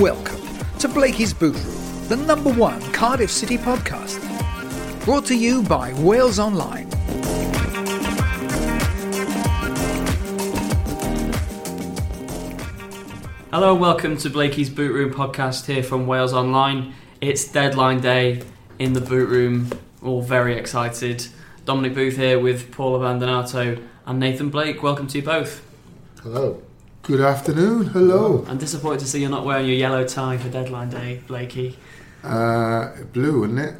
Welcome to Blakey's Boot Room, the number one Cardiff City podcast. Brought to you by Wales Online. Hello and welcome to Blakey's Boot Room podcast here from Wales Online. It's deadline day in the boot room, all very excited. Dominic Booth here with Paul Abbandonato and Nathan Blake. Welcome to you both. Hello. Good afternoon. Hello. I'm disappointed to see you're not wearing your yellow tie for deadline day, Blakey. Uh, blue, isn't it?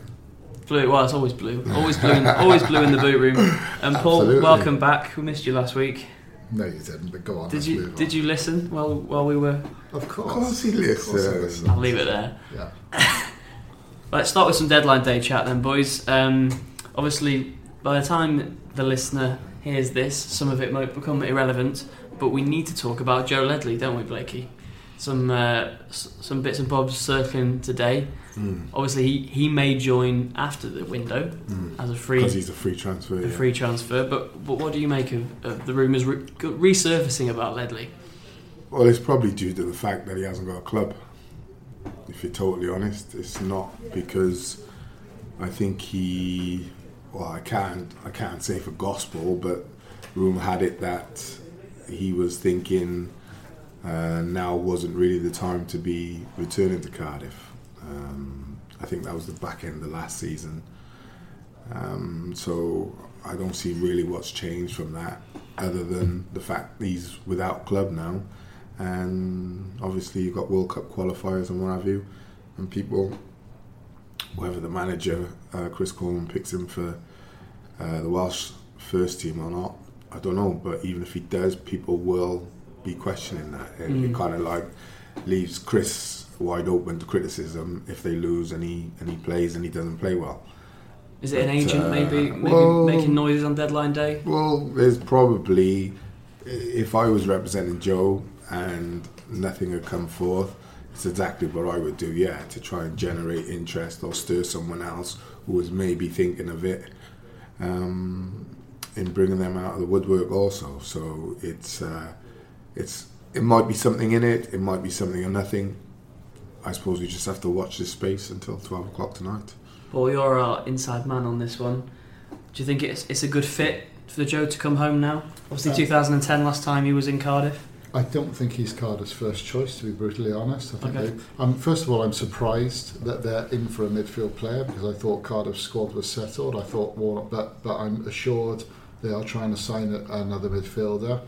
Blue, well, it's always blue. Always blue, in, always blue in the boot room. And Paul, Absolutely. welcome back. We missed you last week. No, you didn't. But go on. Did let's you move did on. you listen while while we were? Of course. Of course he listens. I'll leave it there. Yeah. Let's start with some deadline day chat then, boys. Um, obviously, by the time the listener hears this, some of it might become irrelevant, but we need to talk about Joe Ledley, don't we, Blakey? Some uh, s- some bits and bobs circling today. Mm. Obviously, he, he may join after the window Mm. as a free Because he's a free transfer. a yeah. free transfer. But but what do you make of, of the rumours re- resurfacing about Ledley? Well, it's probably due to the fact that he hasn't got a club. If you're totally honest, it's not because I think he. Well, I can't. I can't say for gospel, but rumor had it that he was thinking uh, now wasn't really the time to be returning to Cardiff. Um, I think that was the back end of last season. Um, so I don't see really what's changed from that, other than the fact he's without club now, and obviously you've got World Cup qualifiers and what have you, and people, whether the manager uh, Chris Coleman picks him for uh, the Welsh first team or not, I don't know. But even if he does, people will be questioning that. It, it Mm. kind of like leaves Chris wide open to criticism if they lose and he and he plays and he doesn't play well. Is it an agent uh, maybe maybe well- making noises on deadline day? Well, there's probably, if I was representing Joe and nothing had come forth, it's exactly what I would do, yeah, to try and generate interest or stir someone else who was maybe thinking of it um, in bringing them out of the woodwork also. So it's, uh, it's, it might be something in it, it might be something or nothing. I suppose we just have to watch this space until 12 o'clock tonight. Well, you're our inside man on this one. Do you think it's it's a good fit for Joe to come home now? Obviously, Uh, 2010 last time he was in Cardiff. I don't think he's Cardiff's first choice, to be brutally honest. I think Okay. they, um, first of all, I'm surprised that they're in for a midfield player because I thought Cardiff's squad was settled. I thought Warnock, but but I'm assured they are trying to sign a, another midfielder.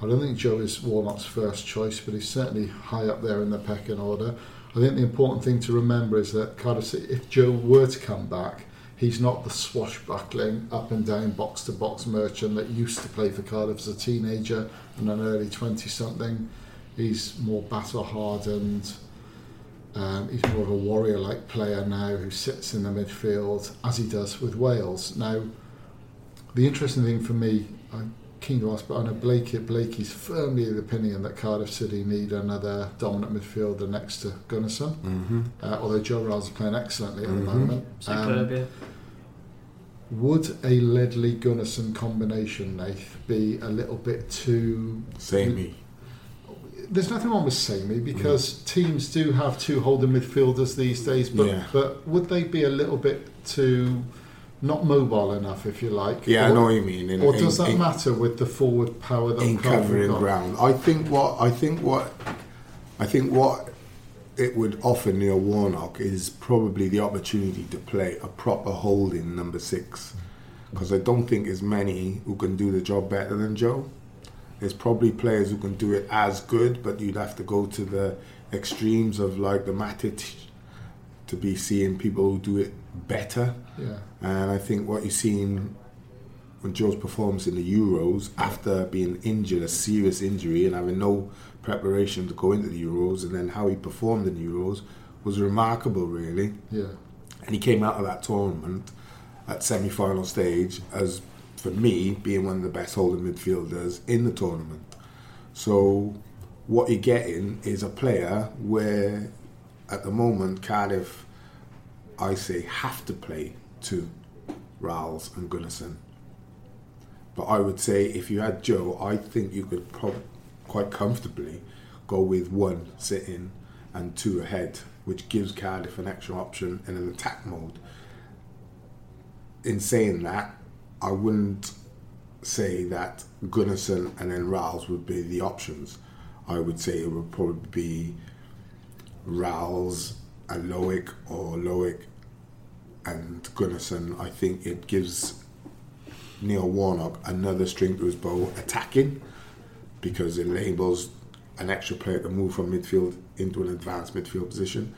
I don't think Joe is Warnock's first choice, but he's certainly high up there in the pecking order. I think the important thing to remember is that Cardiff, if Joe were to come back, he's not the swashbuckling up and down box to box merchant that used to play for Cardiff as a teenager and an early 20 something. He's more battle hardened. Um, he's more of a warrior like player now who sits in the midfield as he does with Wales. Now, the interesting thing for me, I'm keen to ask, but I know Blake, Blakey's firmly of the opinion that Cardiff City need another dominant midfielder next to Gunnarsson. Mm-hmm. Uh, although Joe Ralls is playing excellently at the Mhm. moment. Superb, Um, yeah. would a Ledley Gunnarsson combination, Nath, be a little bit too Samey. there's nothing wrong with samey because teams do have two holding midfielders these days, but Yeah. but would they be a little bit too not mobile enough, if you like? Yeah, I or, know what you mean. In, or in- does that in- matter with the forward power that in covering ground. I think what I think what I think what it would offer Neil Warnock is probably the opportunity to play a proper holding number six, because I don't think there's many who can do the job better than Joe. There's probably players who can do it as good, but you'd have to go to the extremes of like the Matic to be seeing people who do it better. Yeah. And I think what you've seen when Joe's performance in the Euros after being injured, a serious injury, and having no preparation to go into the Euros, and then how he performed in the Euros was remarkable, really. Yeah. And he came out of that tournament at semi-final stage as, for me, being one of the best holding midfielders in the tournament. So, what you're getting is a player where, at the moment, Cardiff, I say, have to play two, Ralls and Gunnarsson. But I would say if you had Joe, I think you could prob- quite comfortably go with one sitting and two ahead, which gives Cardiff an extra option in an attack mode. In saying that, I wouldn't say that Gunnarsson and then Ralls would be the options. I would say it would probably be Ralls and Loic or Loic and Gunnarsson. I think it gives Neil Warnock another string to his bow attacking because it enables an extra player to move from midfield into an advanced midfield position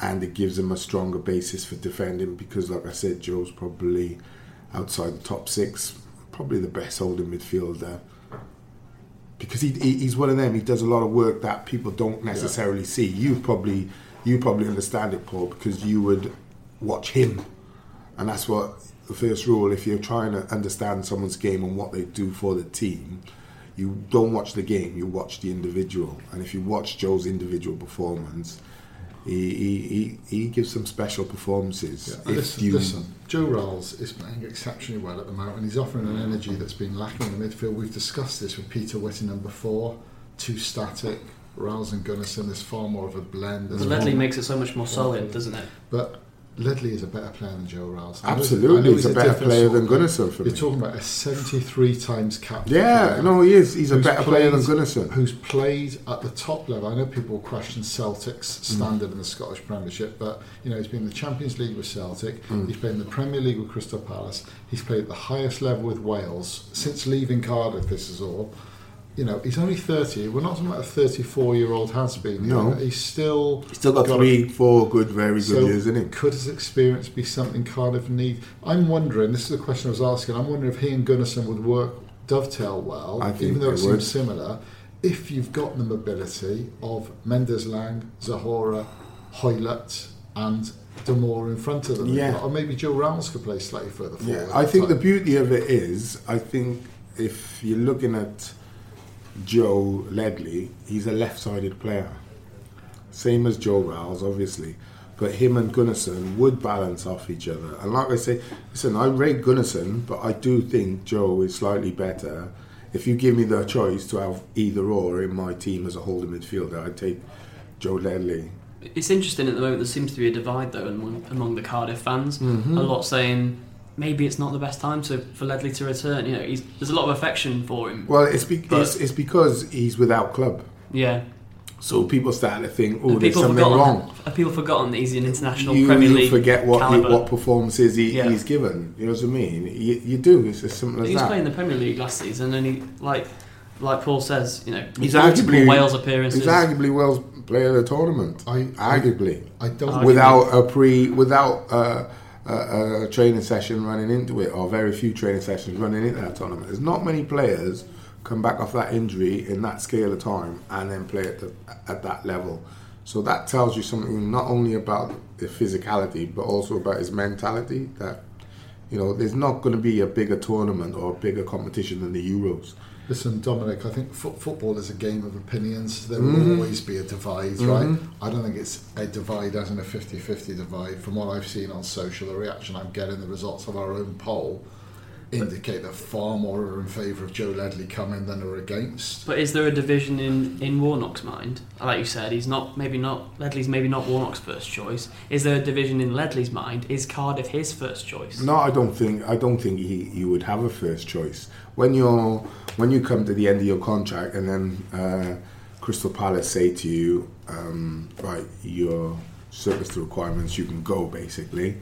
and it gives him a stronger basis for defending because like I said Joe's probably outside the top six probably the best holding midfielder because he, he, he's one of them he does a lot of work that people don't necessarily yeah. see You've probably you probably understand it Paul because you would watch him and that's what the first rule if you're trying to understand someone's game and what they do for the team you don't watch the game, you watch the individual. And if you watch Joe's individual performance, he, he, he, he gives some special performances. Yeah, listen, you... listen, Joe Ralls is playing exceptionally well at the moment, and he's offering an energy that's been lacking in the midfield. We've discussed this with Peter Whittingham before. Too static. Ralls and Gunnarsson, there's far more of a blend. But Ledley makes it so much more solid, doesn't it? But Ledley is a better player than Joe Ralls. Absolutely, he's, he's, a better player than Gunnarsson for You're me. talking about a 73 times captain. Yeah, player no, he is. He's a better played, player than Gunnarsson. Who's played at the top level. I know people question Celtic's standard mm. in the Scottish Premiership, but you know he's been in the Champions League with Celtic. Mm. He's played in the Premier League with Crystal Palace. He's played at the highest level with Wales since leaving Cardiff. This is all you know, he's only 30. We're not talking about a 34 year old has been. No. Know? He's still. He's still got, got three, a, four good, very good so years, isn't he? Could his experience be something Cardiff need? I'm wondering, this is the question I was asking, I'm wondering if he and Gunnarsson would work, dovetail well, even though it seems would. similar, if you've got the mobility of Mendez-Laing, Zohore, Hoilett, and Damour in front of them. Yeah. Or maybe Joe Ralls could play slightly further forward. Yeah, I think the beauty of it is, I think if you're looking at Joe Ledley, he's a left-sided player. Same as Joe Ralls, obviously. But him and Gunnarsson would balance off each other. And like I say, listen, I rate Gunnarsson, but I do think Joe is slightly better. If you give me the choice to have either or in my team as a holding midfielder, I'd take Joe Ledley. It's interesting at the moment. There seems to be a divide though among, among the Cardiff fans. Mm-hmm. A lot saying maybe it's not the best time to, for Ledley to return. You know, there's a lot of affection for him. Well, it's, be, it's, it's, because he's without club. Yeah. So people start to think, oh, there's something wrong. Have people forgotten that he's an international you, Premier League You forget what he, what performances he, yeah. he's given. You know what I mean? You, you do. It's as simple as he that. He was playing the Premier League last season, and he like like Paul says, you know, he's arguably Wales appearances. He's arguably Wales player of the tournament. I, arguably. I, I don't without a pre without. Uh, a, a, training session running into it, or very few training sessions running into that tournament. There's not many players come back off that injury in that scale of time and then play at, the, at that level. So that tells you something not only about the physicality, but also about his mentality. That you know, there's not going to be a bigger tournament or a bigger competition than the Euros. Listen, Dominic, I think fo- football is a game of opinions. There mm-hmm. will always be a divide, mm-hmm. right? I don't think it's a divide as in a 50 50 divide. From what I've seen on social, the reaction I'm getting, the results of our own poll indicate that far more are in favour of Joe Ledley coming than are against. But is there a division in, in Warnock's mind? Like you said, he's not maybe not Ledley's maybe not Warnock's first choice. Is there a division in Ledley's mind? Is Cardiff his first choice? No, I don't think I don't think he, he would have a first choice. When you're when you come to the end of your contract and then uh, Crystal Palace say to you, um, right, your surplus to requirements, you can go basically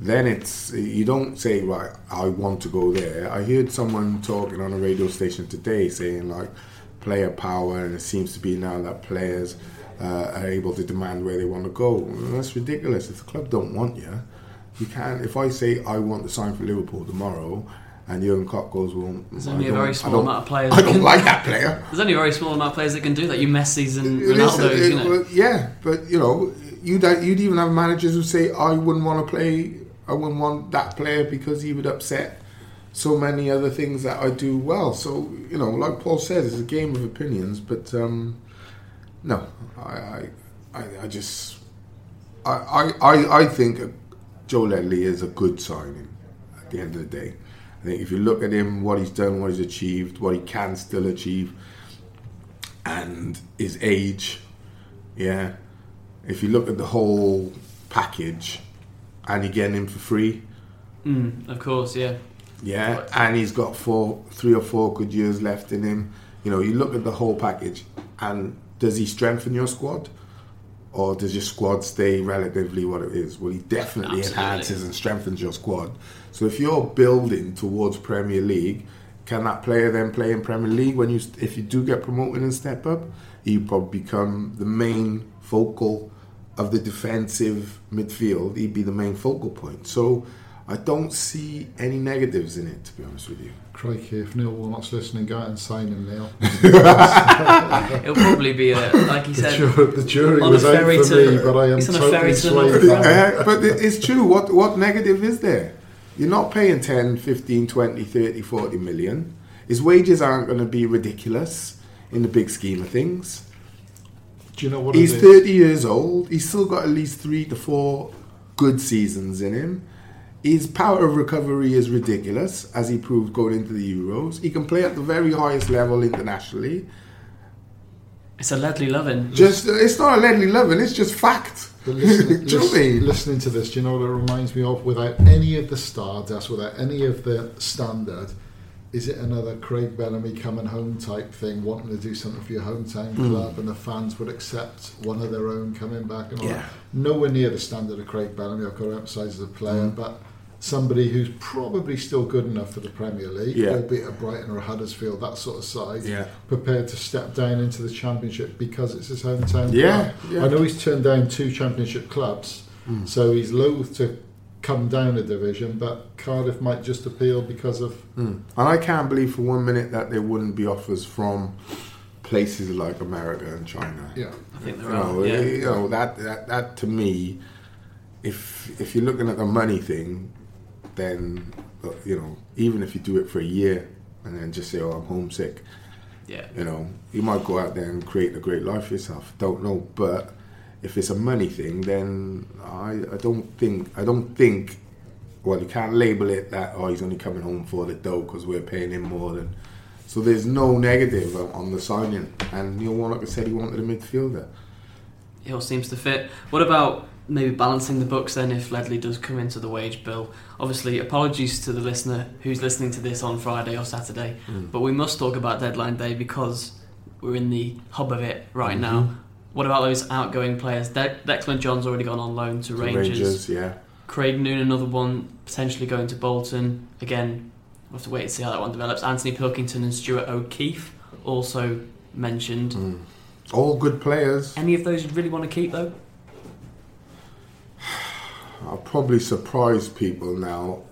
then it's you don't say right i want to go there i heard someone talking on a radio station today saying like player power and it seems to be now that players uh, are able to demand where they want to go that's ridiculous if the club don't want you you can't if i say i want to sign for liverpool tomorrow And Jurgen Klopp goes, well, There's I only a don't- very small amount of players. I don't can- like that player. There's only a very small amount of players that can do that. You Messi's and Ronaldo's, it- you know. well, yeah, but you know, you'd you'd even have managers who say, "I wouldn't want to play. I wouldn't want that player because he would upset so many other things that I do well." So you know, like Paul says, it's a game of opinions. But um, no, I, I, I, just, I, I, I think Joe Ledley is a good signing. At the end of the day, I think if you look at him, what he's done, what he's achieved, what he can still achieve, and his age, yeah. If you look at the whole package, and you get him for free, Mm, of course, yeah. yeah, and he's got four, three or four good years left in him. You know, you look at the whole package, and does he strengthen your squad, or does your squad stay relatively what it is? Well, he definitely Absolutely. enhances and strengthens your squad. So if you're building towards Premier League, can that player then play in Premier League when you, if you do get promoted and step up, you probably become the main focal of the defensive midfield. He'd be the main focal point. So. I don't see any negatives in it, to be honest with you. Crikey, if Neil Warnock's listening, go out and sign him, Neil. It'll probably be a, like he The, said, jury, the jury on a was out for to- me, but I am he's a totally ferry swayed North by it. Uh, but it's true. What what negative is there? You're not paying 10, 15, 20, 30, 40 million. His wages aren't going to be ridiculous in the big scheme of things. Do you know what He's it is? 30 years old. He's still got at least three to four good seasons in him. His power of recovery is ridiculous, as he proved going into the Euros. He can play at the very highest level internationally. it's a Ledley loving. Just it's not a Ledley loving, it's just fact. But listen, Do you know what I listen- listening to this, do you know what it reminds me of? Without any of the stardust, without any of the standard, is it another Craig Bellamy coming home type thing, wanting to do something for your hometown Hmm. club, and the fans would accept one of their own coming back? And all Yeah. that? Nowhere near the standard of Craig Bellamy. I've got to emphasise as a player, Hmm. but somebody who's probably still good enough for the Premier League, Yeah. albeit a Brighton or a Huddersfield, that sort of side, Yeah. prepared to step down into the Championship because it's his hometown Yeah, club. yeah. I know he's turned down two Championship clubs, so he's loath to come down a division, but Cardiff might just appeal because of. Mm. And I can't believe for one minute that there wouldn't be offers from places like America and China. Yeah. I think You there are. know, Yeah. you know that, that that to me, if if you're looking at the money thing, then uh, you know even if you do it for a year and then just say, "Oh, I'm homesick," yeah. you know, you might go out there and create a great life for yourself. Don't know, but if it's a money thing, then I, I don't think I don't think. Well, you can't label it that oh he's only coming home for the dough because we're paying him more than. So there's no negative on- the signing, and Neil Warnock said he wanted a midfielder. It all seems to fit. What about maybe balancing the books then if Ledley does come into the wage bill? Obviously, apologies to the listener who's listening to this on Friday or Saturday, mm. but we must talk about deadline day because we're in the hub of it right mm-hmm. now. What about those outgoing players? De- Declan John's already gone on loan to Rangers. Rangers, yeah. Craig Noone, another one, potentially going to Bolton. Again, we'll have to wait and see how that one develops. Anthony Pilkington and Stuart O'Keefe also mentioned. Mm. All good players. Any of those you'd really want to keep though? I'll probably surprise people now.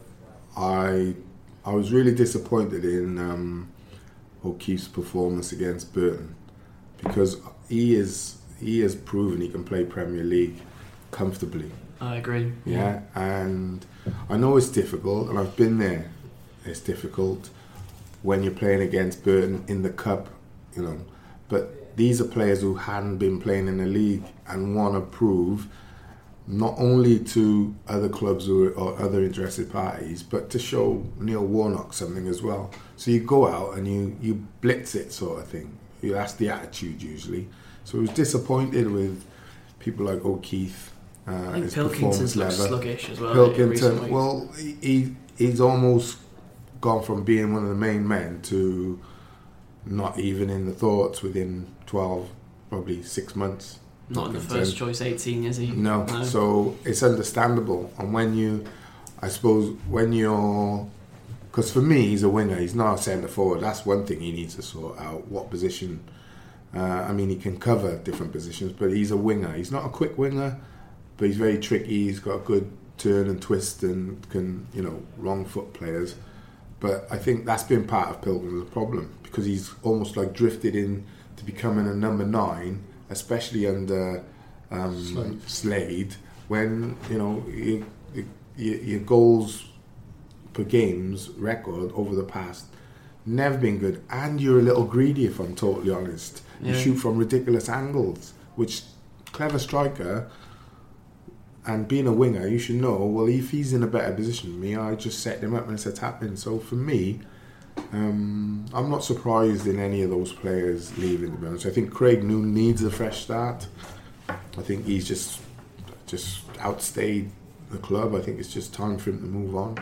I I was really disappointed in um, O'Keefe's performance against Burton because he is he has proven he can play Premier League comfortably. I agree. Yeah, and I know it's difficult, and I've been there. It's difficult when you're playing against Burton in the cup, you know. But these are players who hadn't been playing in the league and want to prove not only to other clubs or, or other interested parties, but to show Neil Warnock something as well. So you go out and you you blitz it, sort of thing. You, that's the attitude usually. So I was disappointed with people like O'Keefe. Uh, I think his Pilkington's looked level. sluggish as well. in Pilkington, well, he, he he's almost gone from being one of the main men to not even in the thoughts within 12, probably six months. not in the first choice 18, is he? No. So it's understandable. And when you, I suppose, when you're, because for me, he's a winger. He's not a centre forward. That's one thing he needs to sort out. What position? Uh, I mean, he can cover different positions, but he's a winger. He's not a quick winger, but he's very tricky. He's got a good turn and twist and can, you know, wrong foot players. But I think that's been part of Pilgrim's problem because he's almost like drifted in to becoming a number nine, especially under um, Slade. Slade. When you know you, you, your goals per games record over the past never been good, and you're a little greedy if I'm totally honest. You Yeah. shoot from ridiculous angles, which clever striker and being a winger, you should know. Well, if he's in a better position than me, I just set him up and it's a tap in. So for me, um, I'm not surprised in any of those players leaving. To be honest, I think Craig Noone needs a fresh start. I think he's just just outstayed the club. I think it's just time for him to move on.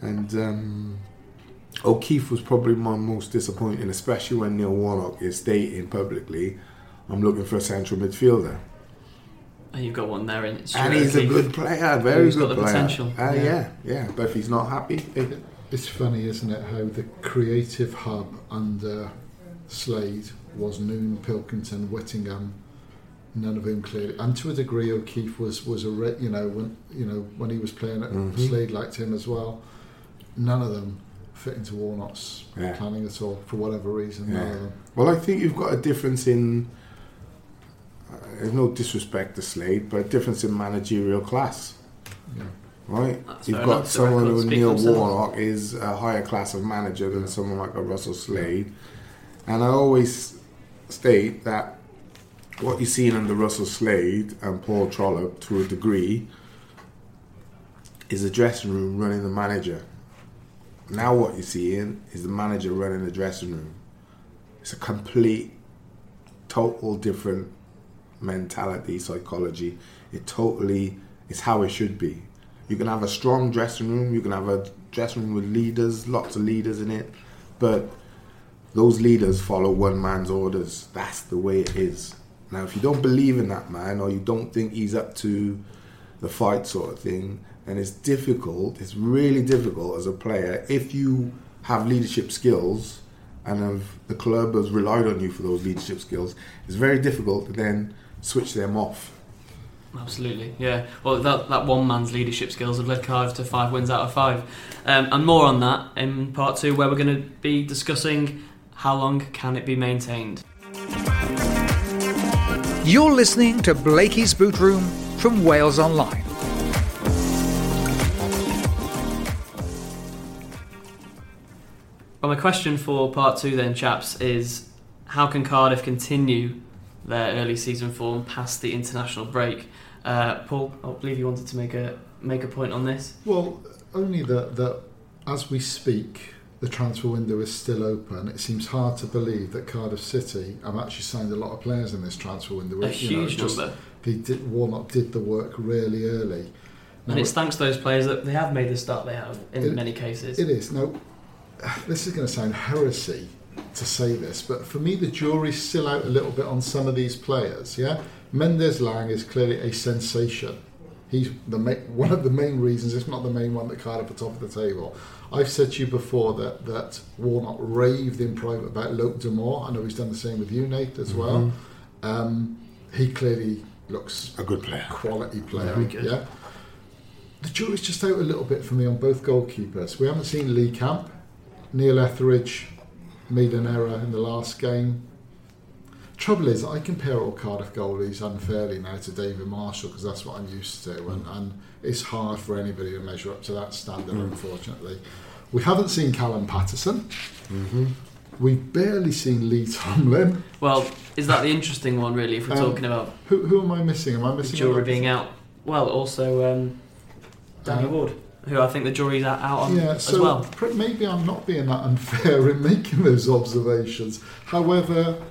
And um, O'Keefe was probably my most disappointing, especially when Neil Warnock is stating publicly, "I'm looking for a central midfielder." And you've got one there, in it's and he's a good player, very He's good got the player. potential, Uh, yeah. yeah. yeah, But if he's not happy, It's funny, isn't it, how the creative hub under Slade was Noone, Pilkington, Whittingham, none of whom clearly, and to a degree, O'Keefe was was a re, you know when you know when he was playing at Mhm. Slade liked him as well. None of them fit into Warnock's Yeah. planning at all for whatever reason. Yeah. well, I think you've got a difference in. Uh, there's no disrespect to Slade, but a difference in managerial class, Yeah. right? That's you've got someone who Neil for. Warnock is a higher class of manager than Yeah. someone like a Russell Slade, and I always state that what you've seen under Russell Slade and Paul Trollope, to a degree, is the dressing room running the manager. Now what you're seeing is the manager running the dressing room. It's a complete, total different mentality, psychology. It totally is how it should be. You can have a strong dressing room. You can have a dressing room with leaders, lots of leaders in it, but those leaders follow one man's orders. That's the way it is. Now, if you don't believe in that man or you don't think he's up to the fight sort of thing, then it's difficult. It's really difficult as a player if you have leadership skills and have, the club has relied on you for those leadership skills. It's very difficult to then switch them off. Absolutely, yeah. Well, that, that one man's leadership skills have led Cardiff to five wins out of five. Um, and more on that in part two, where we're going to be discussing how long can it be maintained. You're listening to Blakey's Boot Room from Wales Online. Well, my question for part two, then, chaps, is how can Cardiff continue their early season form past the international break? Uh, Paul, I believe you wanted to make a make a point on this. Well, only that that as we speak, the transfer window is still open. It seems hard to believe that Cardiff City have actually signed a lot of players in this transfer window. A You know, huge just- number, They did, Warnock did the work really early. and it's thanks to those players that they have made the start they have in It- many cases. It is. Now, this is going to sound heresy to say this, but for me, the jury's still out a little bit on some of these players. Yeah, Mendez-Laing is clearly a sensation. He's the ma- one of the main reasons, if not the main one, that Cardiff are top of the table. I've said to you before that that Warnock raved in private about Loic Damour. I know he's done the same with you, Nate, as well. Um, he clearly looks A good player. quality player. Yeah. The jury's just out a little bit for me on both goalkeepers. We haven't seen Lee Camp. Neil Etheridge made an error in the last game. Trouble is, I compare all Cardiff goalies unfairly now to David Marshall because that's what I'm used to, and, and it's hard for anybody to measure up to that standard, unfortunately. We haven't seen Callum Paterson. We've barely seen Lee Tomlin. Well, is that the interesting one, really, if we're Um, talking about Who, who am I missing? Am I the missing? jury another- being out? Well, also um, Danny Um, Ward, who I think the jury's out on yeah, as well. maybe I'm not being that unfair in making those observations. However,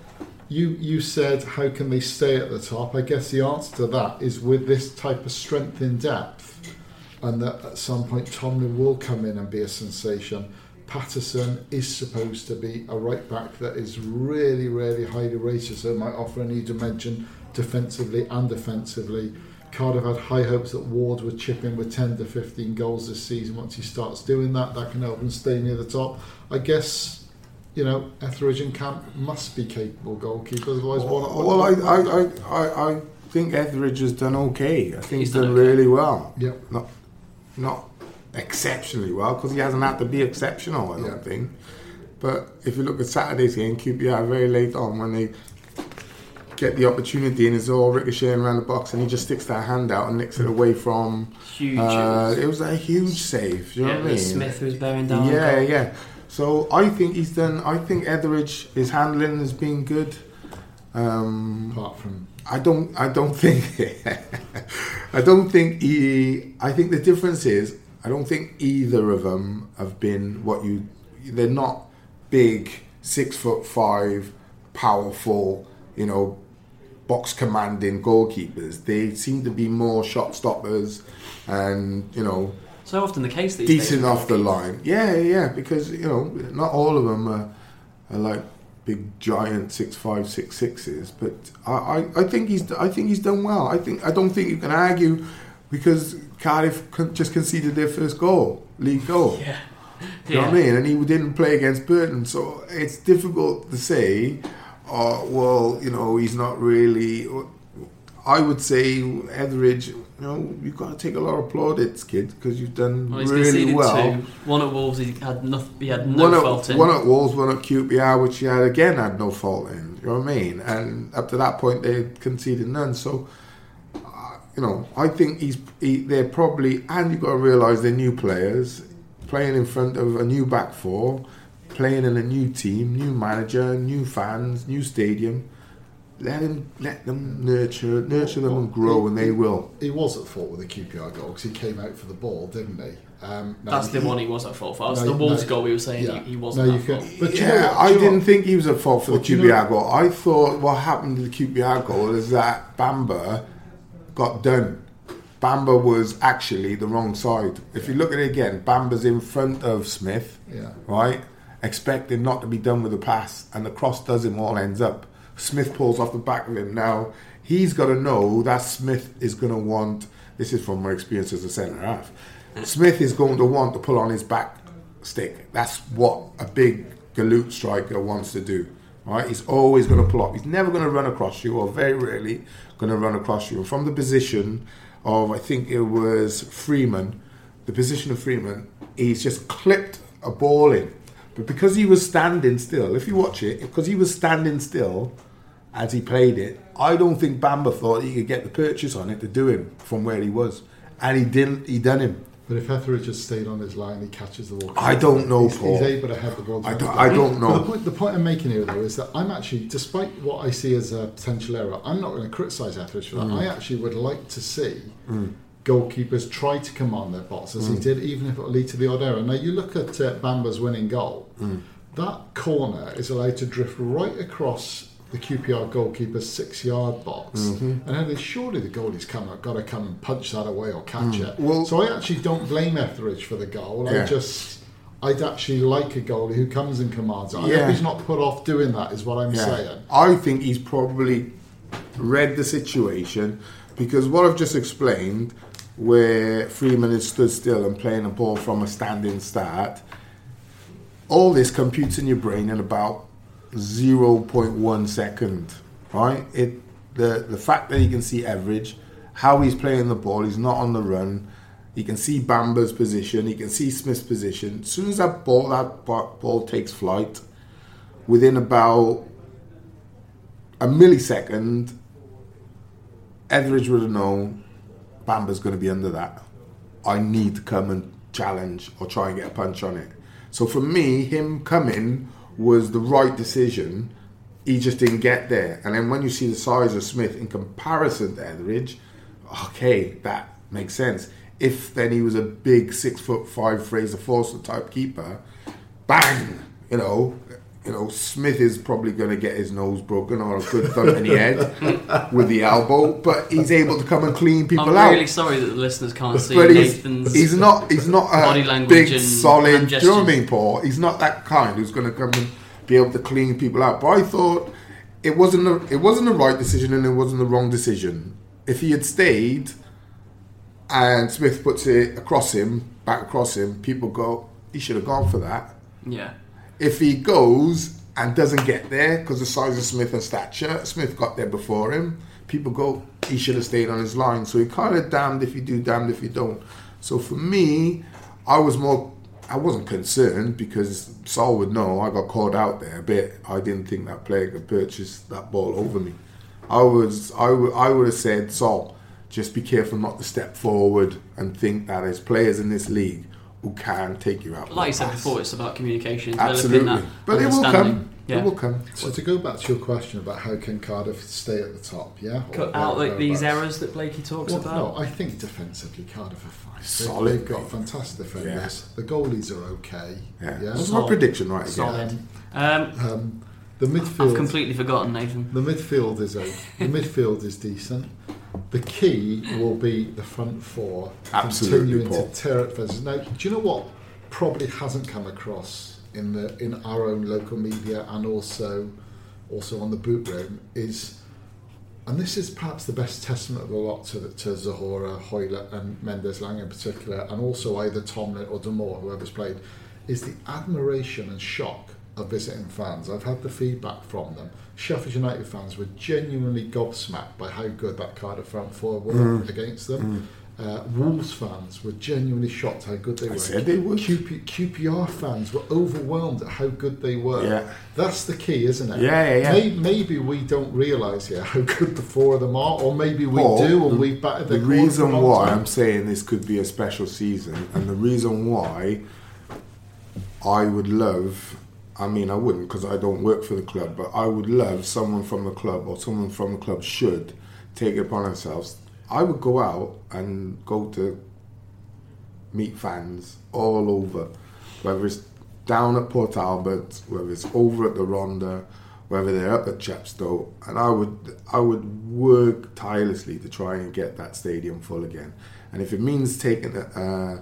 you you said how can they stay at the top? I guess the answer to that is with this type of strength in depth, and that at some point Tomlin will come in and be a sensation. Paterson is supposed to be a right back that is really, really highly rated, so might offer a new dimension defensively and offensively. Cardiff had high hopes that Ward would chip in with 10 to 15 goals this season. Once he starts doing that, that can help him stay near the top. I guess, you know, Etheridge and Camp must be capable goalkeepers, otherwise, why not? Well, I, I, I, I, I think Etheridge has done okay. I think He's he's, done done, okay. really well. Yep. Not, not exceptionally well because he hasn't had to be exceptional. I don't Yeah. think. But if you look at Saturday's game, QPR very late on when they get the opportunity and it's all ricocheting around the box and he just sticks that hand out and nicks it away from. Huge. Uh, it was a huge save. Do you know yeah, what I mean? Smith was bearing down. Yeah, yeah. So I think he's done. I think Etheridge, his handling has been good. Um, Apart from I don't. I don't think. I don't think he. I think the difference is. I don't think either of them have been what you. They're not big, six foot five, powerful. You know, box commanding goalkeepers. They seem to be more shot stoppers, and you know, So often the case these days. decent off the line. Yeah, yeah, because you know not all of them are, are like big giant six five six sixes, but I, I, I think he's I think he's done well. I think I don't think you can argue because Cardiff just conceded their first goal, league goal. Yeah. You know what I mean? And he didn't play against Burton, so it's difficult to say. Oh well, you know he's not really. I would say Etheridge. You know you've got to take a lot of plaudits, kid, because you've done Well, he's really well. two. One at Wolves, he had nothing. He had no one at, fault in. one at Wolves, one at QPR, which he had again had no fault in. You know what I mean? And up to that point, they conceded none. So, uh, you know, I think he's he, they're probably, and you've got to realise they're new players playing in front of a new back four, playing in a new team, new manager, new fans, new stadium. Let him, let them nurture, nurture them and grow, and they will. he was at fault with the QPR goal because he came out for the ball, didn't he? Um, now That's the he- one he was at fault for. That's No, the Wolves no, goal we were saying yeah. he, he wasn't No, at you can- fault. But do you know I do you know didn't what- think he was at fault for the But you QPR know- goal. I thought what happened to the QPR goal is that Bamba got done. Bamba was actually the wrong side. If you look at it again, Bamba's in front of Smith, Yeah. right? Expecting not to be done with the pass, and the cross does him all ends up. Smith pulls off the back of him. Now he's got to know that Smith is going to want. This is from my experience as a centre half. Smith is going to want to pull on his back stick. That's what a big galoot striker wants to do. Right? He's always going to pull up. He's never going to run across you, or very rarely going to run across you. And from the position of, I think it was Freeman, the position of Freeman, he's just clipped a ball in. But because he was standing still, if you watch it, because he was standing still as he played it, I don't think Bamba thought he could get the purchase on it to do him from where he was. And he didn't, he done him. But if Etheridge just stayed on his line, he catches the ball. I don't know, He's, Paul. he's able to head the ball. I don't- I don't know. But The point, the point I'm making here, though, is that I'm actually, despite what I see as a potential error, I'm not going to criticise Etheridge for that. Mm. I actually would like to see goalkeepers try to command their box as he Mm. did, even if it lead to the odd error. Now, you look at uh, Bamba's winning goal. Mm. That corner is allowed to drift right across the QPR goalkeeper's six-yard box, Mm-hmm. and then surely the goalie's come, got to come and punch that away or catch it. Mm. Well- so I actually don't blame Etheridge for the goal. I just, I'd actually like a goalie who comes and commands it. I Yeah. hope he's not put off doing that. Is what I'm saying. I think he's probably read the situation because what I've just explained, where Freeman is stood still and playing a ball from a standing start, all this computes in your brain in about 0.1 second, right? It the the fact that he can see average, how he's playing the ball, he's not on the run. He can see Bamba's position. He can see Smith's position. As soon as that ball that ba- ball takes flight, within about a millisecond, Etheridge would have known Bamba's going to be under that. I need to come and challenge or try and get a punch on it. So for me, him coming was the right decision. He just didn't get there. And then when you see the size of Smith in comparison to Etheridge, okay, that makes sense. If then he was a big six foot five Fraser Forster type keeper, bang, you know, you know, Smith is probably going to get his nose broken or a good thump in the head with the elbow, but he's able to come and clean people out. I'm really sorry that the listeners can't see But he's, Nathan's. he's not he's not a body language big solid. Do you know what I mean, Paul? He's not that kind who's going to come and be able to clean people out. But I thought it wasn't the, it wasn't the right decision and it wasn't the wrong decision. If he had stayed and Smith puts it across him, back across him, people go, he should have gone for that. yeah. If he goes and doesn't get there because the size of Smith and stature, Smith got there before him. People go, he should have stayed on his line. So he kind of damned if you do, damned if you don't. So for me, I was more. I wasn't concerned because Sol would know I got called out there a bit. I didn't think that player could purchase that ball over me. I was. I would. I would have said, Sol, just be careful not to step forward and think that there's players in this league who can take you out. Like you said pass. before, it's about communication. Absolutely, that but it will come. Yeah. It will come. So to go back to your question about how can Cardiff stay at the top, yeah? Or Cut out like these thereabouts. errors that Blakey talks Well, about. no, I think defensively Cardiff are fine. They- Solid, They've got fantastic defenders. The goalies are okay. Yeah. Yeah. Was my prediction right again? Solid. Um, Um, the I've midfield. completely forgotten, Nathan. The midfield is okay. The midfield is decent. The key will be the front four Absolutely, continuing Paul. to tear at fences. Now, do you know what? Probably hasn't come across in the in our own local media and also also on the boot room is, and this is perhaps the best testament of the lot to to Zohore, Hoyle, and Mendez-Laing in particular, and also either Tomlin or Damour, whoever's played, is the admiration and shock of visiting fans. I've had the feedback from them. Sheffield United fans were genuinely gobsmacked by how good that Cardiff front four were Mm. against them. Uh, Wolves fans were genuinely shocked how good they I were. said they would. QP, QPR fans were overwhelmed at how good they were. Yeah. That's the key, isn't it? Yeah, yeah, yeah. Maybe, maybe we don't realise here how good the four of them are, or maybe we Paul, do, and we've battered The their corner for a reason why. I'm saying this could be a special season, and the reason why I would love, I mean, I wouldn't because I don't work for the club, but I would love someone from the club or someone from the club should take it upon themselves. I would go out and go to meet fans all over, whether it's down at Port Talbot, whether it's over at the Rhondda, whether they're up at Chepstow, and I would I would work tirelessly to try and get that stadium full again. And if it means taking a, uh,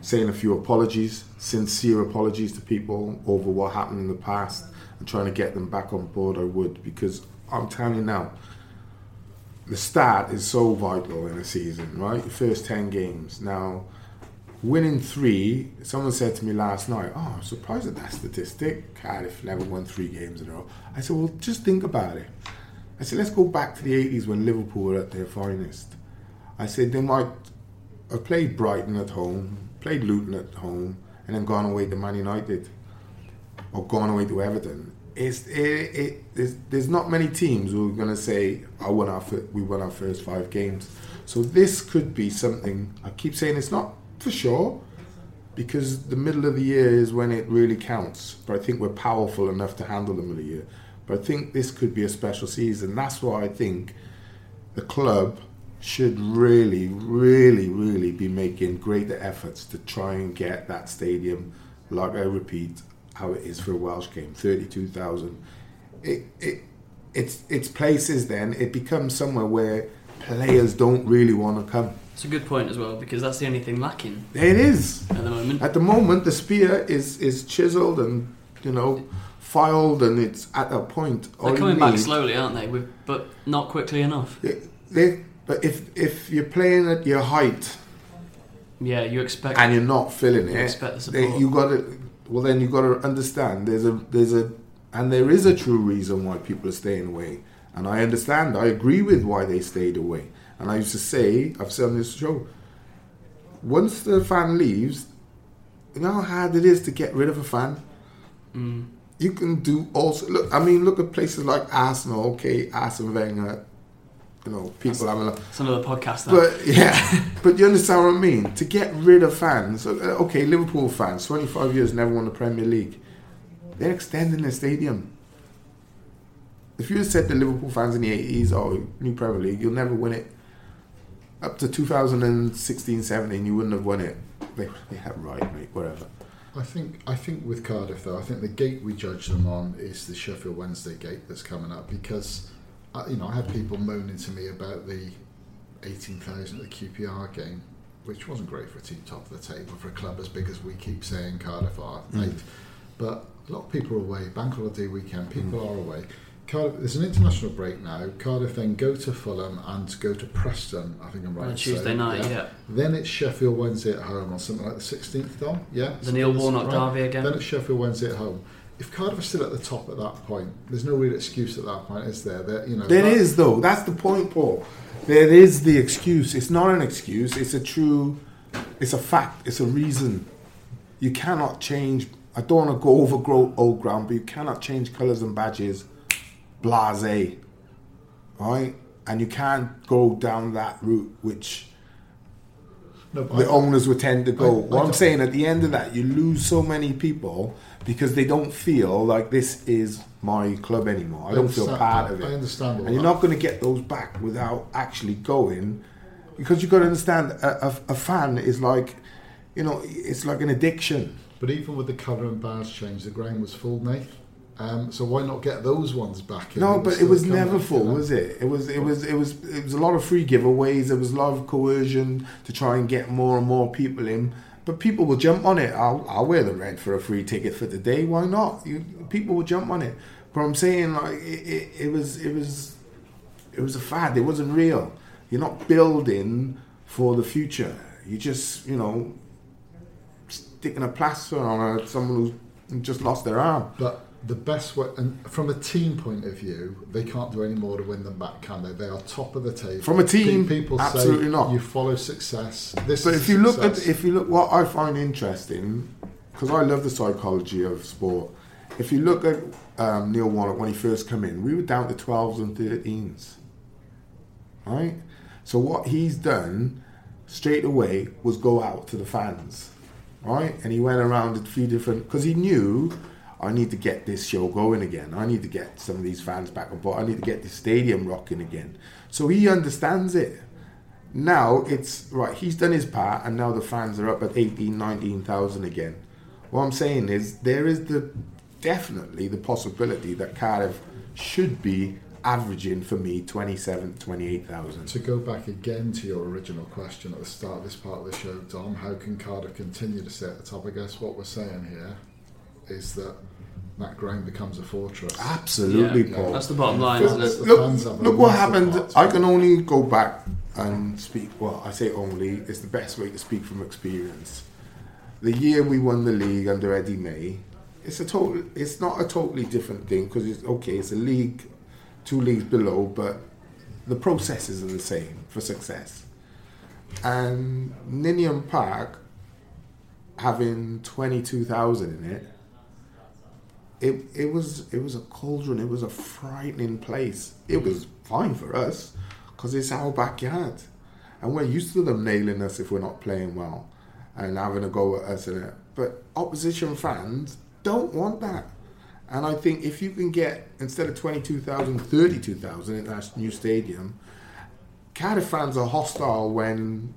saying a few apologies, sincere apologies to people over what happened in the past, and trying to get them back on board, I would because I'm telling you now, the start is so vital in a season, right? The first 10 games. Now, winning three, someone said to me last night, Oh, I'm surprised at that statistic. Cardiff never won three games in a row. I said, Well, just think about it. I said, Let's go back to the 80s when Liverpool were at their finest. I said, They might have played Brighton at home, played Luton at home, and then gone away to Man United or gone away to Everton. It's, it, it, there's, there's not many teams who are going to say, I won our, we won our first five games. So this could be something, I keep saying it's not for sure, because the middle of the year is when it really counts. But I think we're powerful enough to handle the middle of the year. But I think this could be a special season. That's why I think the club should really, really, really be making greater efforts to try and get that stadium, like I repeat, how it is for a Welsh game, thirty-two thousand. It, it, it's, it's places. Then it becomes somewhere where players don't really want to come. It's a good point as well because that's the only thing lacking It is at the moment. at the moment. The spear is is chiseled and you know filed, and it's at a point. They're coming back slowly, aren't they? With, but not quickly enough. They- they- but if if you're playing at your height Yeah, you expect. and you're not feeling You it, expect the then support. you got to. Well, then you got to understand. There's a there's a and there is a true reason why people are staying away, and I understand. I agree with why they stayed away. And I used to say, I've said on this show, once the fan leaves, you know how hard it is to get rid of a fan. Mm. You can do also look. I mean, look at places like Arsenal. Okay, Arsene Wenger. You know, people having. A, It's another podcast. That. but yeah, but you understand what I mean? To get rid of fans, uh, okay, Liverpool fans, 25 years never won the Premier League. They're extending the stadium. If you had said to Liverpool fans in the 80s, or new Premier League, you'll never win it. Up to 2016 17, you wouldn't have won it. They, they had right, mate, whatever. I think I think with Cardiff though, I think the gate we judge them on is the Sheffield Wednesday gate that's coming up because uh, you know I had people moaning to me about the eighteen thousand at the QPR game, which wasn't great for a team top of the table for a club as big as we keep saying Cardiff are. Mm. Eight. But a lot of people are away. Bank holiday weekend, people are away. Cardiff, there's an international break now. Cardiff then go to Fulham and go to Preston. I think I'm right. On Tuesday saying, night, yeah. Then it's Sheffield Wednesday at home on something like the 16th, Dom? Yeah? The Neil Warnock derby again. Then it's Sheffield Wednesday at home. If Cardiff are still at the top at that point, there's no real excuse at that point, is there? That you know, There is though. That's the point, Paul. There is the excuse. It's not an excuse. It's a true It's a fact. It's a reason. You cannot change. I don't want to go over grow old ground, but you cannot change colours and badges. Blase, right? And you can't go down that route, which No, the I- owners would tend to go. I- I what I'm saying at the end of that, you lose so many people because they don't feel like this is my club anymore. I, I don't feel part that. of it. I understand and you're that. not going to get those back without actually going, because you've got to understand a, a, a fan is like, you know, it's like an addiction. But even with the colour and badge change, the ground was full, mate. Um, so why not get those ones back? in No, but it was never full, was it? It was, it was, it was, it was a lot of free giveaways. There was a lot of coercion to try and get more and more people in. But people will jump on it. I'll, I'll wear the red for a free ticket for the day. Why not? You, people will jump on it. But I'm saying, like, it, it, it was, it was, it was a fad. It wasn't real. You're not building for the future. You just, you know, sticking a plaster on someone who's just lost their arm. But the best way, and from a team point of view, they can't do any more to win them back, can they? They are top of the table. From a team, people absolutely say not. You follow success. This But if you look at if you look what I find interesting, because I love the psychology of sport. If you look at um, Neil Warnock when he first came in, we were down to twelves and thirteens, right? So what he's done straight away was go out to the fans, right? And he went around a few different because he knew I need to get this show going again. I need to get some of these fans back on board. I need to get the stadium rocking again. So he understands it now it's right he's done his part and now the fans are up at 18 19,000 again what I'm saying is there is the definitely the possibility that Cardiff should be averaging for me 27 28,000 To go back again to your original question at the start of this part of the show, Dom, how can Cardiff continue to stay at the top? I guess what we're saying here is that that ground becomes a fortress. absolutely Yeah, Paul That's the bottom line, Look, isn't it? Look, fans have a look what happened. part I can only go back and speak. Well, I say only. It's the best way to speak from experience. The year we won the league under Eddie May, it's a total. It's not a totally different thing because it's okay. It's a league, two leagues below, but the processes are the same for success. And Ninian Park having twenty two thousand in it it it was it was a cauldron. It was a frightening place. It was fine for us because it's our backyard, and we're used to them nailing us if we're not playing well and having a go at us. And it. But opposition fans don't want that. And I think if you can get instead of 22,000, 32,000 in that new stadium, Cardiff fans are hostile when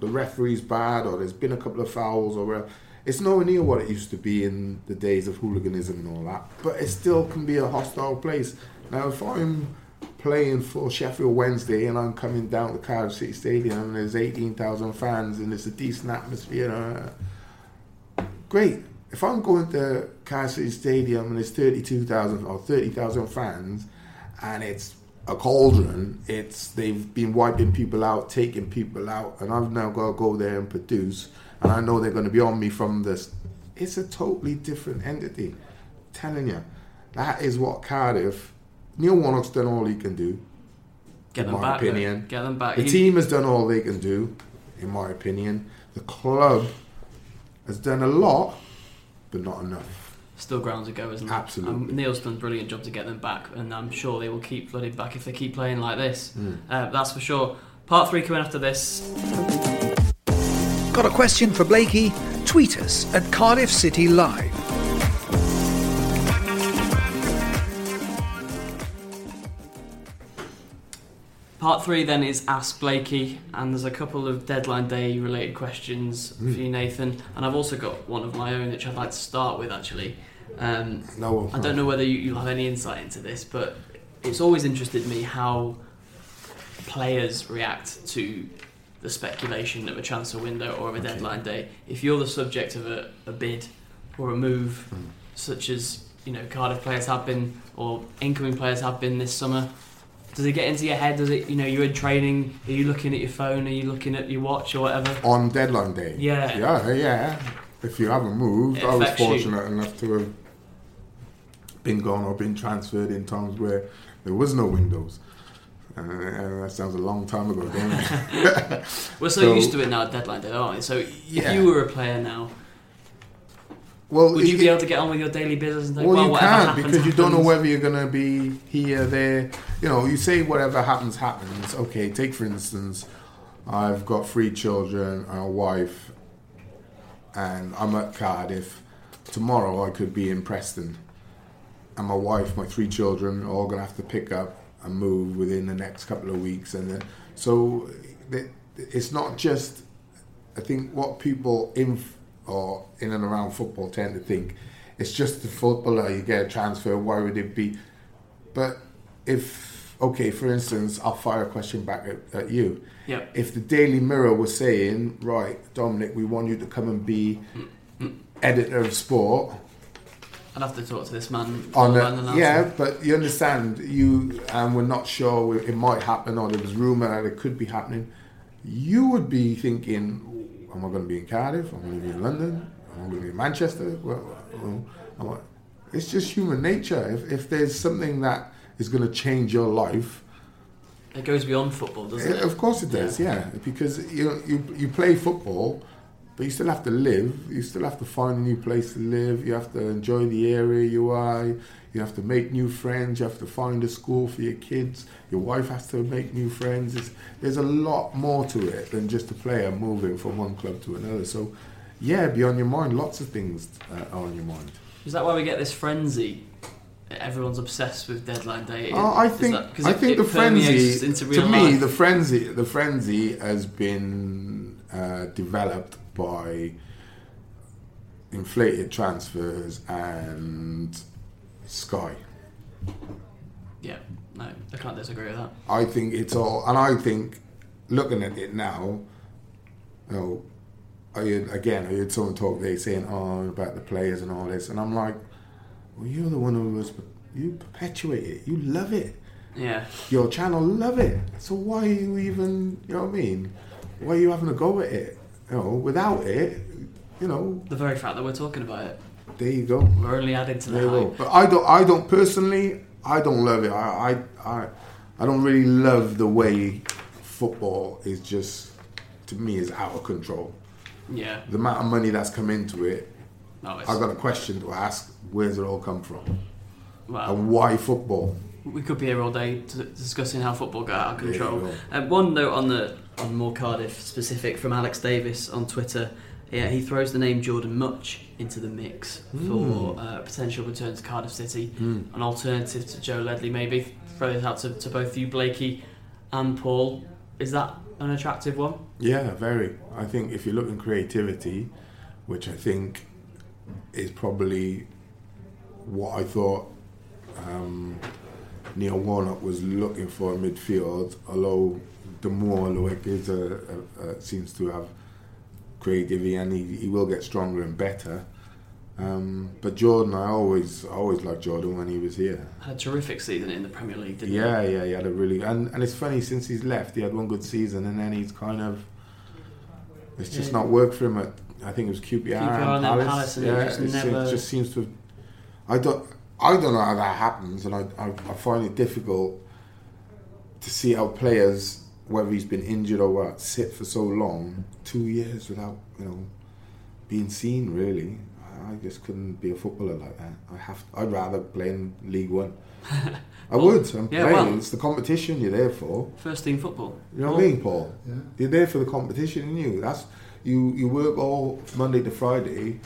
the referee's bad or there's been a couple of fouls or whatever. It's nowhere near what it used to be in the days of hooliganism and all that, but it still can be a hostile place. Now, if I'm playing for Sheffield Wednesday and I'm coming down to Cardiff City Stadium and there's 18,000 fans and it's a decent atmosphere, uh, great. If I'm going to Cardiff City Stadium and there's 32,000 or 30,000 fans and it's a cauldron, it's they've been wiping people out, taking people out, and I've now got to go there and produce, and I know they're going to be on me from this. It's a totally different entity. telling you, that is what Cardiff. Neil Warnock's done all he can do. Get them back. opinion. Get them back. The He- team has done all they can do, in my opinion. The club has done a lot, but not enough. Still grounds to go, isn't it? Absolutely. Um, Neil's done a brilliant job to get them back, and I'm sure they will keep flooded back if they keep playing like this. Hmm. Uh, that's for sure. Part three coming after this. Got a question for Blakey? Tweet us at Cardiff City Live. Part three then is Ask Blakey, and there's a couple of deadline day related questions Hmm. for you, Nathan. And I've also got one of my own, which I'd like to start with actually. Um, No, I don't know whether you, you'll have any insight into this, but it's always interested me how players react to the speculation of a transfer window or of a deadline day. If you're the subject of a, a bid or a move, Hmm. such as you know Cardiff players have been or incoming players have been this summer, does it get into your head? Does it you know you're in training? Are you looking at your phone? Are you looking at your watch or whatever? on deadline day. Yeah. Yeah, yeah. If you haven't moved, It I was affects you. fortunate enough to have been gone or been transferred in times where there was no windows. Uh, that sounds a long time ago, doesn't it? We're so, So- used to it now, at deadline day, aren't we? So if Yeah. you were a player now, well, would you it- be able to get on with your daily business and think, Well, well, you can't happens, because you don't know whether you're going to be here, there. You know, you say whatever happens, happens. Okay, take for instance, I've got three children and a wife, and I'm at Cardiff. Tomorrow I could be in Preston, and my wife, my three children, are all going to have to pick up and move within the next couple of weeks, and then, so it's not just. I think what people in or in and around football tend to think it's just the footballer you get a transfer. Why would it be? But if okay, for instance, I'll fire a question back at, at you. Yep. If the Daily Mirror was saying, right, Dominic, we want you to come and be mm, mm. editor of sport I'd have to talk to this man. on announce yeah, but you understand, you and we're not sure it might happen or there was rumor that it could be happening. You would be thinking, am I going to be in Cardiff? Am I going to be in London? Am I going to be in Manchester? Well, I- it's just human nature. If, if there's something that is going to change your life, It goes beyond football, doesn't Eh, it? Of course it does, yeah. Because you you you play football, but you still have to live. You still have to find a new place to live. You have to enjoy the area you are. You have to make new friends. You have to find a school for your kids. Your wife has to make new friends. It's, there's a lot more to it than just a player moving from one club to another. So, yeah, be on your mind. Lots of things uh, are on your mind. Is that why we get this frenzy? Everyone's obsessed with deadline day. Oh, I think that- 'cause I it- think it the frenzy to me life. the frenzy the frenzy has been uh, developed by inflated transfers and Sky. yeah, no, I can't disagree with that. I think it's all, and I think looking at it now, you know, I heard, again I heard someone talk there saying oh about the players and all this, and I'm like, well you're the one who was you perpetuate it, you love it. Yeah, your channel love it. So why are you even, you know what I mean? Why are you having a go at it? You know, without it, you know, the very fact that we're talking about it, there you go. we're only adding to the hype. But I don't, I don't personally, I don't love it. I, I, I, I don't really love the way football is just, to me, is out of control. Yeah, The amount of money that's come into it, no, I've got a question to ask: Where's it all come from, well, and why football? we could be here all day discussing how football got out of control. go. Uh, one note on the on more Cardiff specific from Alex Davis on Twitter. Yeah, he throws the name Jordon Mutch into the mix Hmm. for uh, potential return to Cardiff City, an alternative to Joe Ledley. Maybe throw this out to, to both you, Blakey and Paul. Is that an attractive one? Yeah, very. I think if you look in creativity, which I think is probably what I thought um, Neil Warnock was looking for in midfield, although the more Loic is a, a, a, seems to have creativity and he, he will get stronger and better. Um, but Jordon, I always always liked Jordon when he was here. Had a terrific season in the Premier League, didn't Yeah, yeah, he had a really and, and it's funny since he's left, he had one good season and then he's kind of it's just Yeah. not worked for him at I think it was QPR, QPR and and Palace. And yeah, just it, never- just seems to. I don't I don't know how that happens, and I, I I find it difficult to see how players, whether he's been injured or what, sit for so long, two years without you know being seen. Really, I just couldn't be a footballer like that. I have. I'd rather play in League One. I would. I'm yeah, playing. well- it's the competition you're there for. First team football. You know what Well, I mean, Paul? Yeah. You're there for the competition, and you. That's you. You work all Monday to Friday.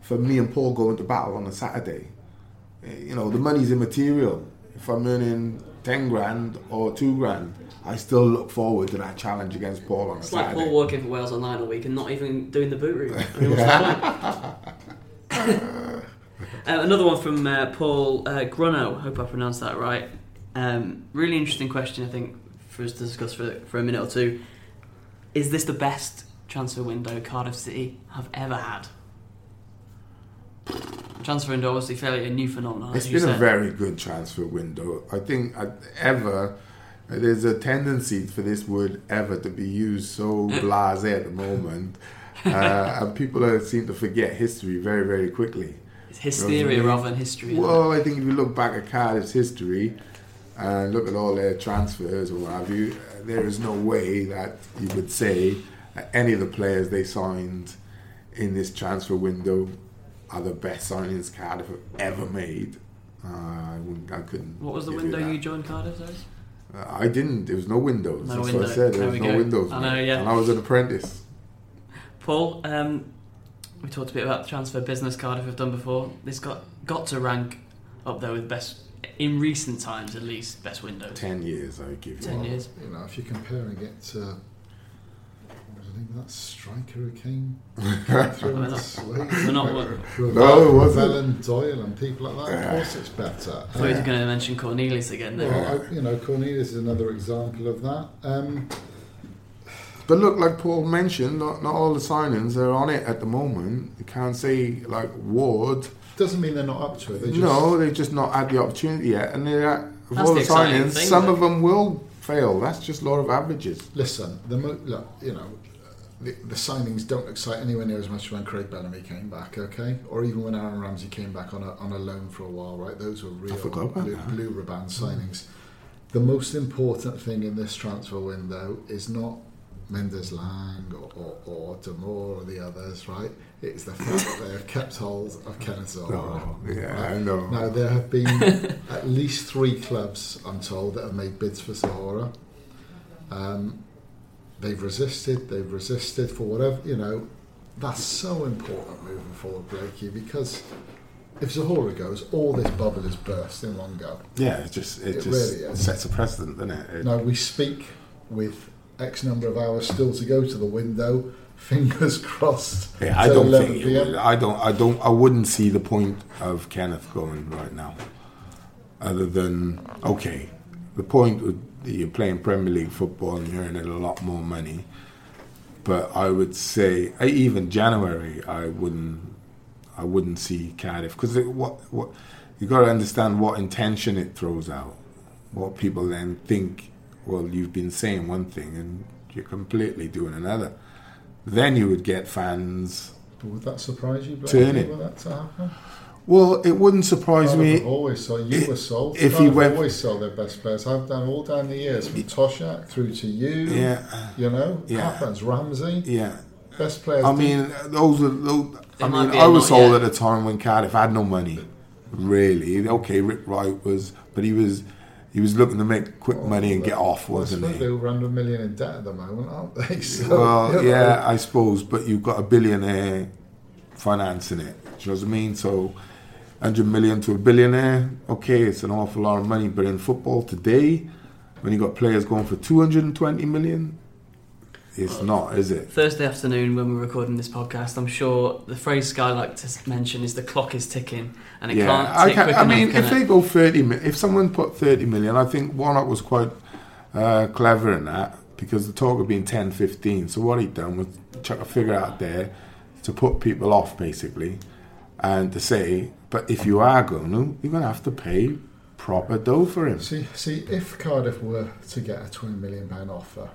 For me and Paul going to battle on a Saturday. Eh, You know the money's immaterial. If I'm earning ten grand or two grand, I still look forward to that challenge against Paul on a It's like Saturday. Paul working for Wales Online all week and not even doing the boot room. I mean, what's the point? Uh, another one from uh, Paul uh, Gruno. Hope I pronounced that right. Um, really interesting question, I think, for us to discuss for, for a minute or two. Is this the best transfer window Cardiff City have ever had? Transfer window, obviously, fairly a new phenomenon. It's been a very good transfer window. I think uh, ever there's a tendency for this word ever to be used so blasé at the moment, uh, and people uh, seem to forget history very very quickly. It's hysteria rather than history. Well, I think if you look back at Cardiff's history, and look at all their transfers or what have you, there is no way that you would say any of the players they signed in this transfer window are the best signings Cardiff have ever made. Uh, I, wouldn't, I couldn't. What was the window that. you joined Cardiff as? Uh, I didn't. There was no windows. No That's window. what I said. There, There was no go. windows. I know, mate. yeah. And I was an apprentice. Paul, um, we talked a bit about the transfer business card. If Cardiff have done before. This got got to rank up there with best in recent times, at least best windows. Ten years, I give you. Ten years. You know, if you're comparing it to, what was the name of that striker who came through We're and not- slayed? we're not one- No, it wasn't. Ravel Doyle and people like that. Of course, it's better. I thought you were going to mention Cornelius again. There. Well, I, you know, Cornelius is another example of that. Um, But look, like Paul mentioned, not, not all the signings are on it at the moment. You can't say like Ward. doesn't mean they're not up to it. They just, no, they've just not had the opportunity yet. And they're at, of That's all the the signings, thing, some though. of them will fail. That's just law of averages. Listen, the mo- look, you know, the, the signings don't excite anywhere near as much when Craig Bellamy came back, okay, or even when Aaron Ramsey came back on a on a loan for a while, right? Those were real blue, blue ribbon signings. The most important thing in this transfer window is not Mendez-Laing or, or, or Damour or the others, right? It's the fact that they have kept hold of Kenneth Zohore. Oh, yeah, right? I know. Now there have been at least three clubs, I'm told, that have made bids for Zohore. Um, they've resisted. They've resisted for whatever you know. That's so important moving forward, Blakey, because if Zohore goes, all this bubble is burst in one go. Yeah, it just it, It just really is. sets a precedent, doesn't it? It- Now we speak with X number of hours still to go to the window. Fingers crossed. Yeah, I don't think it PM. would. I don't. I don't. I wouldn't see the point of Kenneth going right now, other than okay. The point would you're playing Premier League football and you're earning a lot more money. But I would say uh, even January, I wouldn't. I wouldn't see Cardiff because what what you got to understand what intention it throws out. What people then think. Well, you've been saying one thing and you're completely doing another. Then you would get fans But would that surprise you, Blakey, Turn it. that to happen? Well, it wouldn't surprise Cardiff me. always sold. You if- were sold. if he went- always sold their best players. I've done all down the years from Toshack through to you. Yeah, You know, Yeah. happens. Ramsey, yeah. best players. I mean, those are. Those, I mean, I was not sold yet. at a time when Cardiff had no money. Really, okay. Rick Wright was, but he was, he was looking to make quick oh, money and get off, Well, I wasn't suppose he? they're over 100 million in debt at the moment, aren't they? So, Well, you know, yeah, I suppose, but you've got a billionaire financing it. Do you know what I mean? So, 100 million to a billionaire, okay, it's an awful lot of money. But in football today, when you got players going for 220 million, it's not, is it? Thursday afternoon when we're recording this podcast, I'm sure the phrase Sky like to mention is the clock is ticking and it yeah, can't I, tick can, I mean, can if it? they go 30 million, if someone put 30 million, I think Warnock was quite uh, clever in that because the talk had been 10, 15. So what he'd done was chuck a figure out there to put people off, basically, and to say, but if you are going to, you're going to have to pay proper dough for him. See, see, if Cardiff were to get a 20 million pound offer,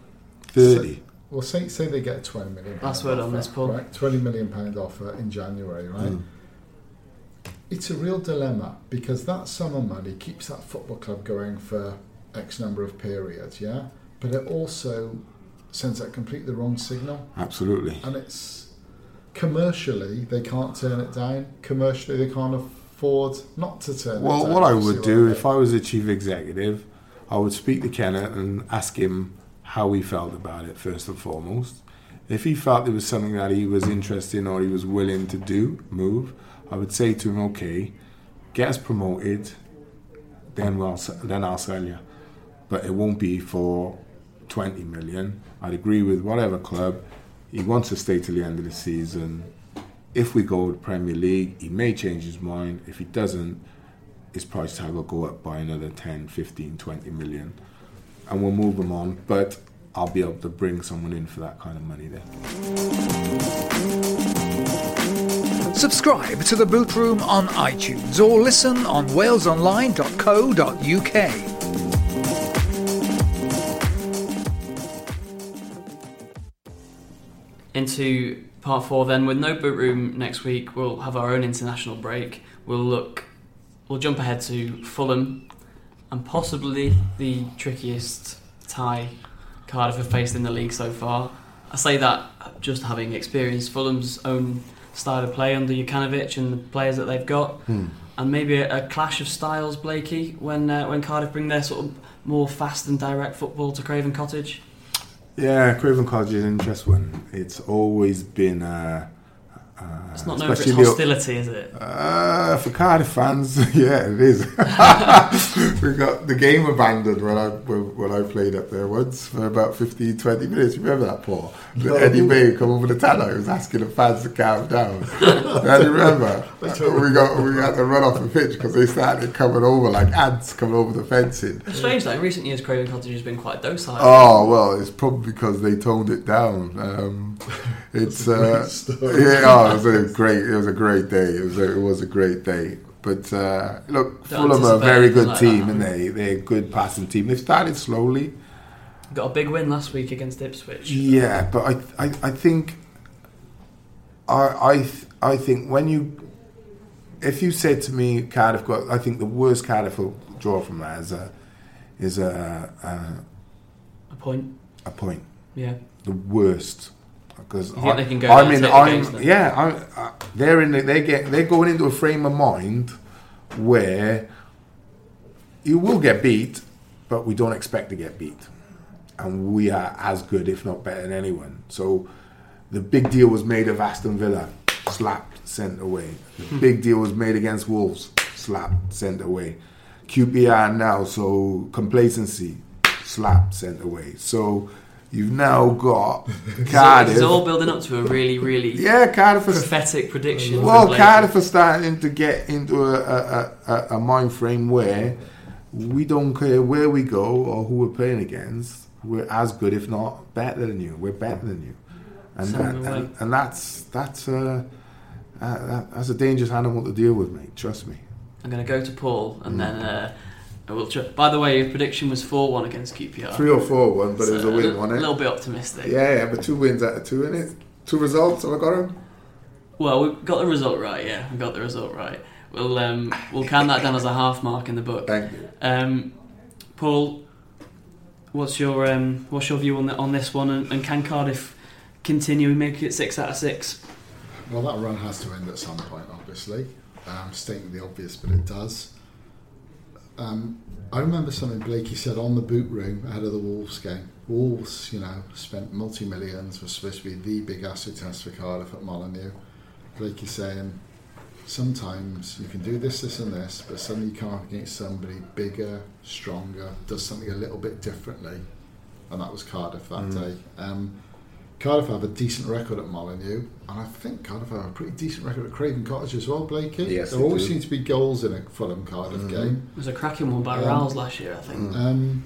30. well, say say they get a 20 million. pound Last word on offer, this, Paul. Right, 20 million pound offer in January, right? Mm. It's a real dilemma because that sum of money keeps that football club going for X number of periods, yeah. But it also sends out completely the wrong signal, Absolutely. and it's commercially they can't turn it down. Commercially, they can't afford not to turn it down. Well, what I would do I if? I was a chief executive, I would speak to Kenneth and ask him how he felt about it first and foremost. If he felt there was something that he was interested in or he was willing to do, move, I would say to him, okay, get us promoted, then we'll then I'll sell you. But it won't be for 20 million. I'd agree with whatever club. He wants to stay till the end of the season. If we go to Premier League, he may change his mind. If he doesn't, his price tag will go up by another 10, 15, 20 million. And we'll move him on. But I'll be able to bring someone in for that kind of money then. Subscribe to the Boot Room on iTunes or listen on walesonline.co.uk. into part four then with no boot room next week we'll have our own international break we'll look we'll jump ahead to fulham and possibly the trickiest tie Cardiff have faced in the league so far. I say that just having experienced Fulham's own style of play under Jokanovic and the players that they've got, Hmm. and maybe a, a clash of styles, Blakey, when uh, when Cardiff bring their sort of more fast and direct football to Craven Cottage. Yeah, Craven Cottage is an interesting one. It's always been. Uh, uh, It's not known for its hostility, is it? Uh, for Cardiff fans, yeah, it is. we got the game abandoned when I when, when I played up there once for about 15, 20 minutes. Remember that, Paul? No. Eddie May come over the tannoy. He was asking the fans to calm down. yeah, you remember? we got we had to run off the pitch because they started coming over like ants coming over the fencing. It's strange that in recent years Craven Cottage has been quite docile. Oh well, it's probably because they toned it down. Um, it's uh, story. yeah, oh, it was a great. It was a great day. It was a, it was a great day. But uh, look, Don't Fulham are a very good like team, that. and they they're a good passing team. They've started slowly, Got a big win last week against Ipswich. yeah, but I I, I think I I th- I think when you if you said to me Cardiff got I think the worst Cardiff will draw from that is a is a a, A point. a point. Yeah. the worst because think they can go I'm there in. and take the games I'm yeah. I'm, uh, they're in. The, they get. They're going into a frame of mind where you will get beat, but we don't expect to get beat, and we are as good, if not better, than anyone. So the big deal was made of Aston Villa, slapped, sent away. The Hmm. big deal was made against Wolves, slapped, sent away. QPR now, so complacency, slapped, sent away. So you've now got Cardiff. It's all building up to a really, really yeah, Cardiff is prophetic prediction. well. Cardiff are starting to get into a, a, a, a mind frame where we don't care where we go or who we're playing against. We're as good, if not better than you. We're better than you, and that, and, and that's that's uh, uh, that's a dangerous animal to deal with, mate. Trust me. I'm going to go to Paul Mm. and then uh, I will. Tr- By the way, your prediction was 4 1 against QPR. Three or four one, but it was a win, li- wasn't it? A little bit optimistic. Yeah, yeah, but two wins out of two in it. Two results. Have I got them? Well, we got the result right. Yeah, we got the result right. We'll um, we'll count that down as a half mark in the book. Thank you. Um, Paul, what's your um, what's your view on the, on this one? And, and can Cardiff continue and make it six out of six? Well, that run has to end at some point, obviously. Um, stating the obvious, but it does. Um, I remember something Blakey said on the boot room ahead of the Wolves game. Wolves, you know, spent multi millions, was supposed to be the big asset test for Cardiff at Molineux. Blakey saying, sometimes you can do this, this, and this, but suddenly you come up against somebody bigger, stronger, does something a little bit differently. And that was Cardiff that Mm. day. Um, Cardiff have a decent record at Molineux, and I think Cardiff have a pretty decent record at Craven Cottage as well, Blakey. Yes, there always do. seems to be goals in a Fulham Cardiff Mhm. game. It was a cracking one by Um, Rouse last year, I think. Mm. Um,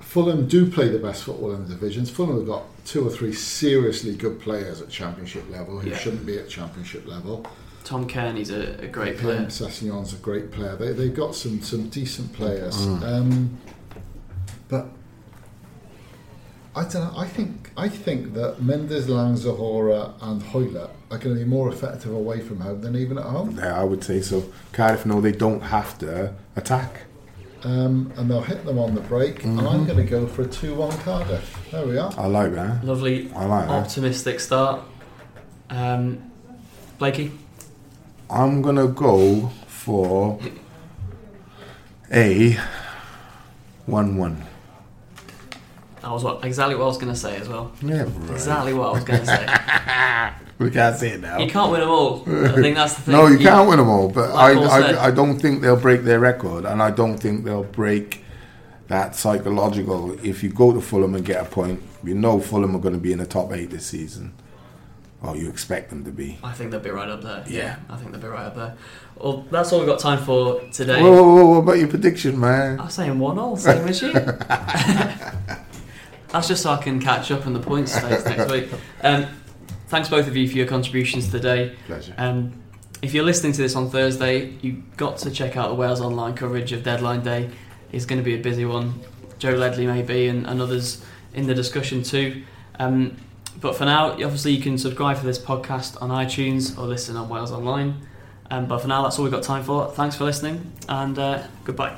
Fulham do play the best football in the divisions. Fulham have got two or three seriously good players at Championship level who Yeah. shouldn't be at Championship level. Tom Cairney's a, a great Him, player. Sessegnon's a great player. They they've got some some decent players, Mm. um, but I don't know. I think I think that Mendez-Laing, Zohore, and Hoilett are going to be more effective away from home than even at home. Yeah, I would say so. Cardiff know they don't have to attack. Um, and they'll hit them on the break. And I'm going to go for a two-one Cardiff. There we are. I like that. Lovely, I like that. optimistic start. Um, Blakey, I'm gonna go for a one-one. That was what exactly what I was going to say as well. Yeah, right. Exactly what I was going to say. We can't say it now. You can't win them all. I think that's the thing. no, you can't win them all. But Like I, I, I don't think they'll break their record, and I don't think they'll break that psychological. If you go to Fulham and get a point, you know Fulham are going to be in the top eight this season. Or you expect them to be. I think they'll be right up there. Yeah. I think they'll be right up there. Well, that's all we've got time for today. Whoa, whoa, whoa, what about your prediction, man? I was saying one all, same as you. That's just so I can catch up on the points next week. Um, thanks both of you for your contributions today. Pleasure. Um, if you're listening to this on Thursday, you've got to check out the Wales Online coverage of Deadline Day. It's going to be a busy one. Joe Ledley maybe and, and others in the discussion too. Um, but for now, obviously you can subscribe for this podcast on iTunes or listen on Wales Online. Um, but for now, that's all we've got time for. Thanks for listening and uh, goodbye.